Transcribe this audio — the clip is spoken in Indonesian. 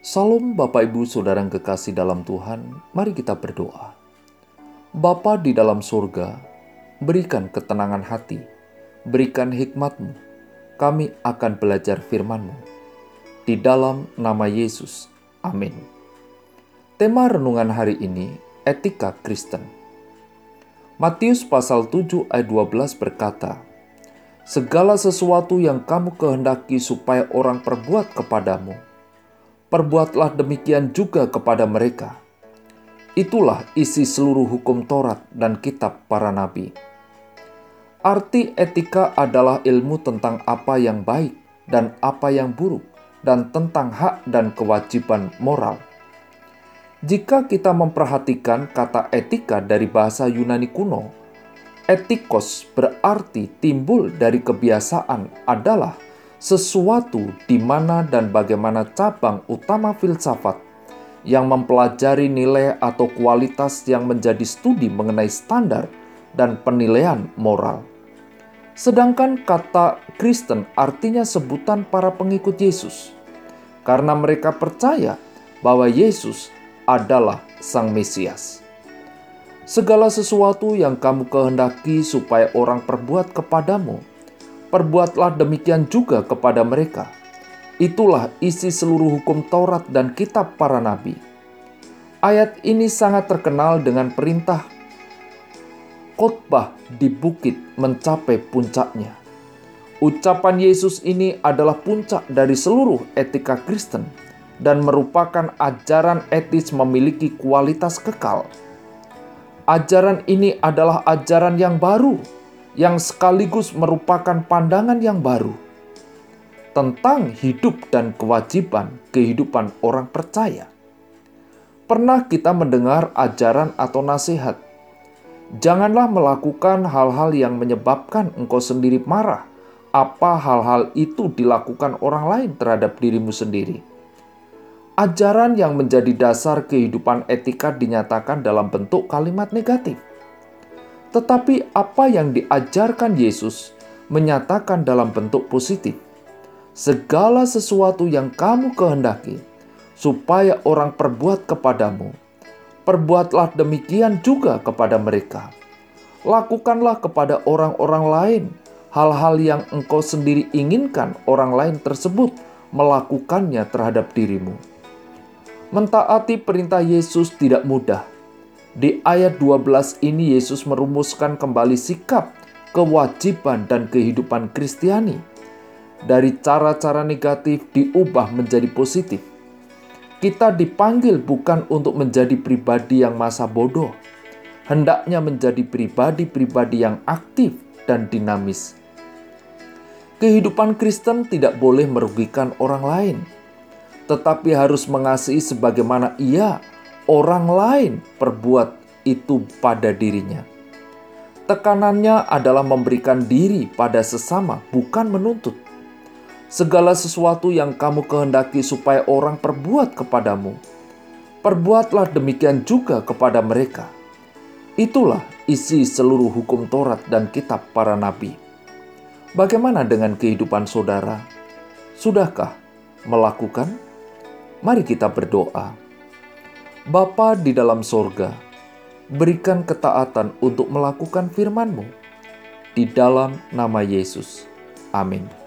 Salam Bapak Ibu Saudara yang kekasih dalam Tuhan, mari kita berdoa. Bapa di dalam surga, berikan ketenangan hati, berikan hikmatmu, kami akan belajar firmanmu. Di dalam nama Yesus, amin. Tema renungan hari ini, etika Kristen. Matius pasal 7 ayat 12 berkata, Segala sesuatu yang kamu kehendaki supaya orang perbuat kepadamu, perbuatlah demikian juga kepada mereka. Itulah isi seluruh hukum Taurat dan kitab para nabi. Arti etika adalah ilmu tentang apa yang baik dan apa yang buruk, dan tentang hak dan kewajiban moral. Jika kita memperhatikan kata etika dari bahasa Yunani kuno, etikos berarti timbul dari kebiasaan adalah sesuatu di mana dan bagaimana cabang utama filsafat yang mempelajari nilai atau kualitas yang menjadi studi mengenai standar dan penilaian moral. Sedangkan kata Kristen artinya sebutan para pengikut Yesus, karena mereka percaya bahwa Yesus adalah Sang Mesias. Segala sesuatu yang kamu kehendaki supaya orang perbuat kepadamu, perbuatlah demikian juga kepada mereka. Itulah isi seluruh hukum Taurat dan kitab para nabi. Ayat ini sangat terkenal dengan perintah khotbah di bukit mencapai puncaknya. Ucapan Yesus ini adalah puncak dari seluruh etika Kristen dan merupakan ajaran etis memiliki kualitas kekal. Ajaran ini adalah ajaran yang baru yang sekaligus merupakan pandangan yang baru tentang hidup dan kewajiban kehidupan orang percaya. Pernah kita mendengar ajaran atau nasihat, "Janganlah melakukan hal-hal yang menyebabkan engkau sendiri marah." Apa hal-hal itu dilakukan orang lain terhadap dirimu sendiri? Ajaran yang menjadi dasar kehidupan etika dinyatakan dalam bentuk kalimat negatif tetapi apa yang diajarkan Yesus menyatakan dalam bentuk positif. Segala sesuatu yang kamu kehendaki supaya orang perbuat kepadamu, perbuatlah demikian juga kepada mereka. Lakukanlah kepada orang-orang lain hal-hal yang engkau sendiri inginkan orang lain tersebut melakukannya terhadap dirimu. Mentaati perintah Yesus tidak mudah, di ayat 12 ini Yesus merumuskan kembali sikap, kewajiban, dan kehidupan Kristiani. Dari cara-cara negatif diubah menjadi positif. Kita dipanggil bukan untuk menjadi pribadi yang masa bodoh, hendaknya menjadi pribadi-pribadi yang aktif dan dinamis. Kehidupan Kristen tidak boleh merugikan orang lain, tetapi harus mengasihi sebagaimana ia orang lain perbuat itu pada dirinya. Tekanannya adalah memberikan diri pada sesama, bukan menuntut. Segala sesuatu yang kamu kehendaki supaya orang perbuat kepadamu, perbuatlah demikian juga kepada mereka. Itulah isi seluruh hukum Taurat dan kitab para nabi. Bagaimana dengan kehidupan saudara? Sudahkah melakukan? Mari kita berdoa. Bapa di dalam sorga, berikan ketaatan untuk melakukan firman-Mu. Di dalam nama Yesus. Amin.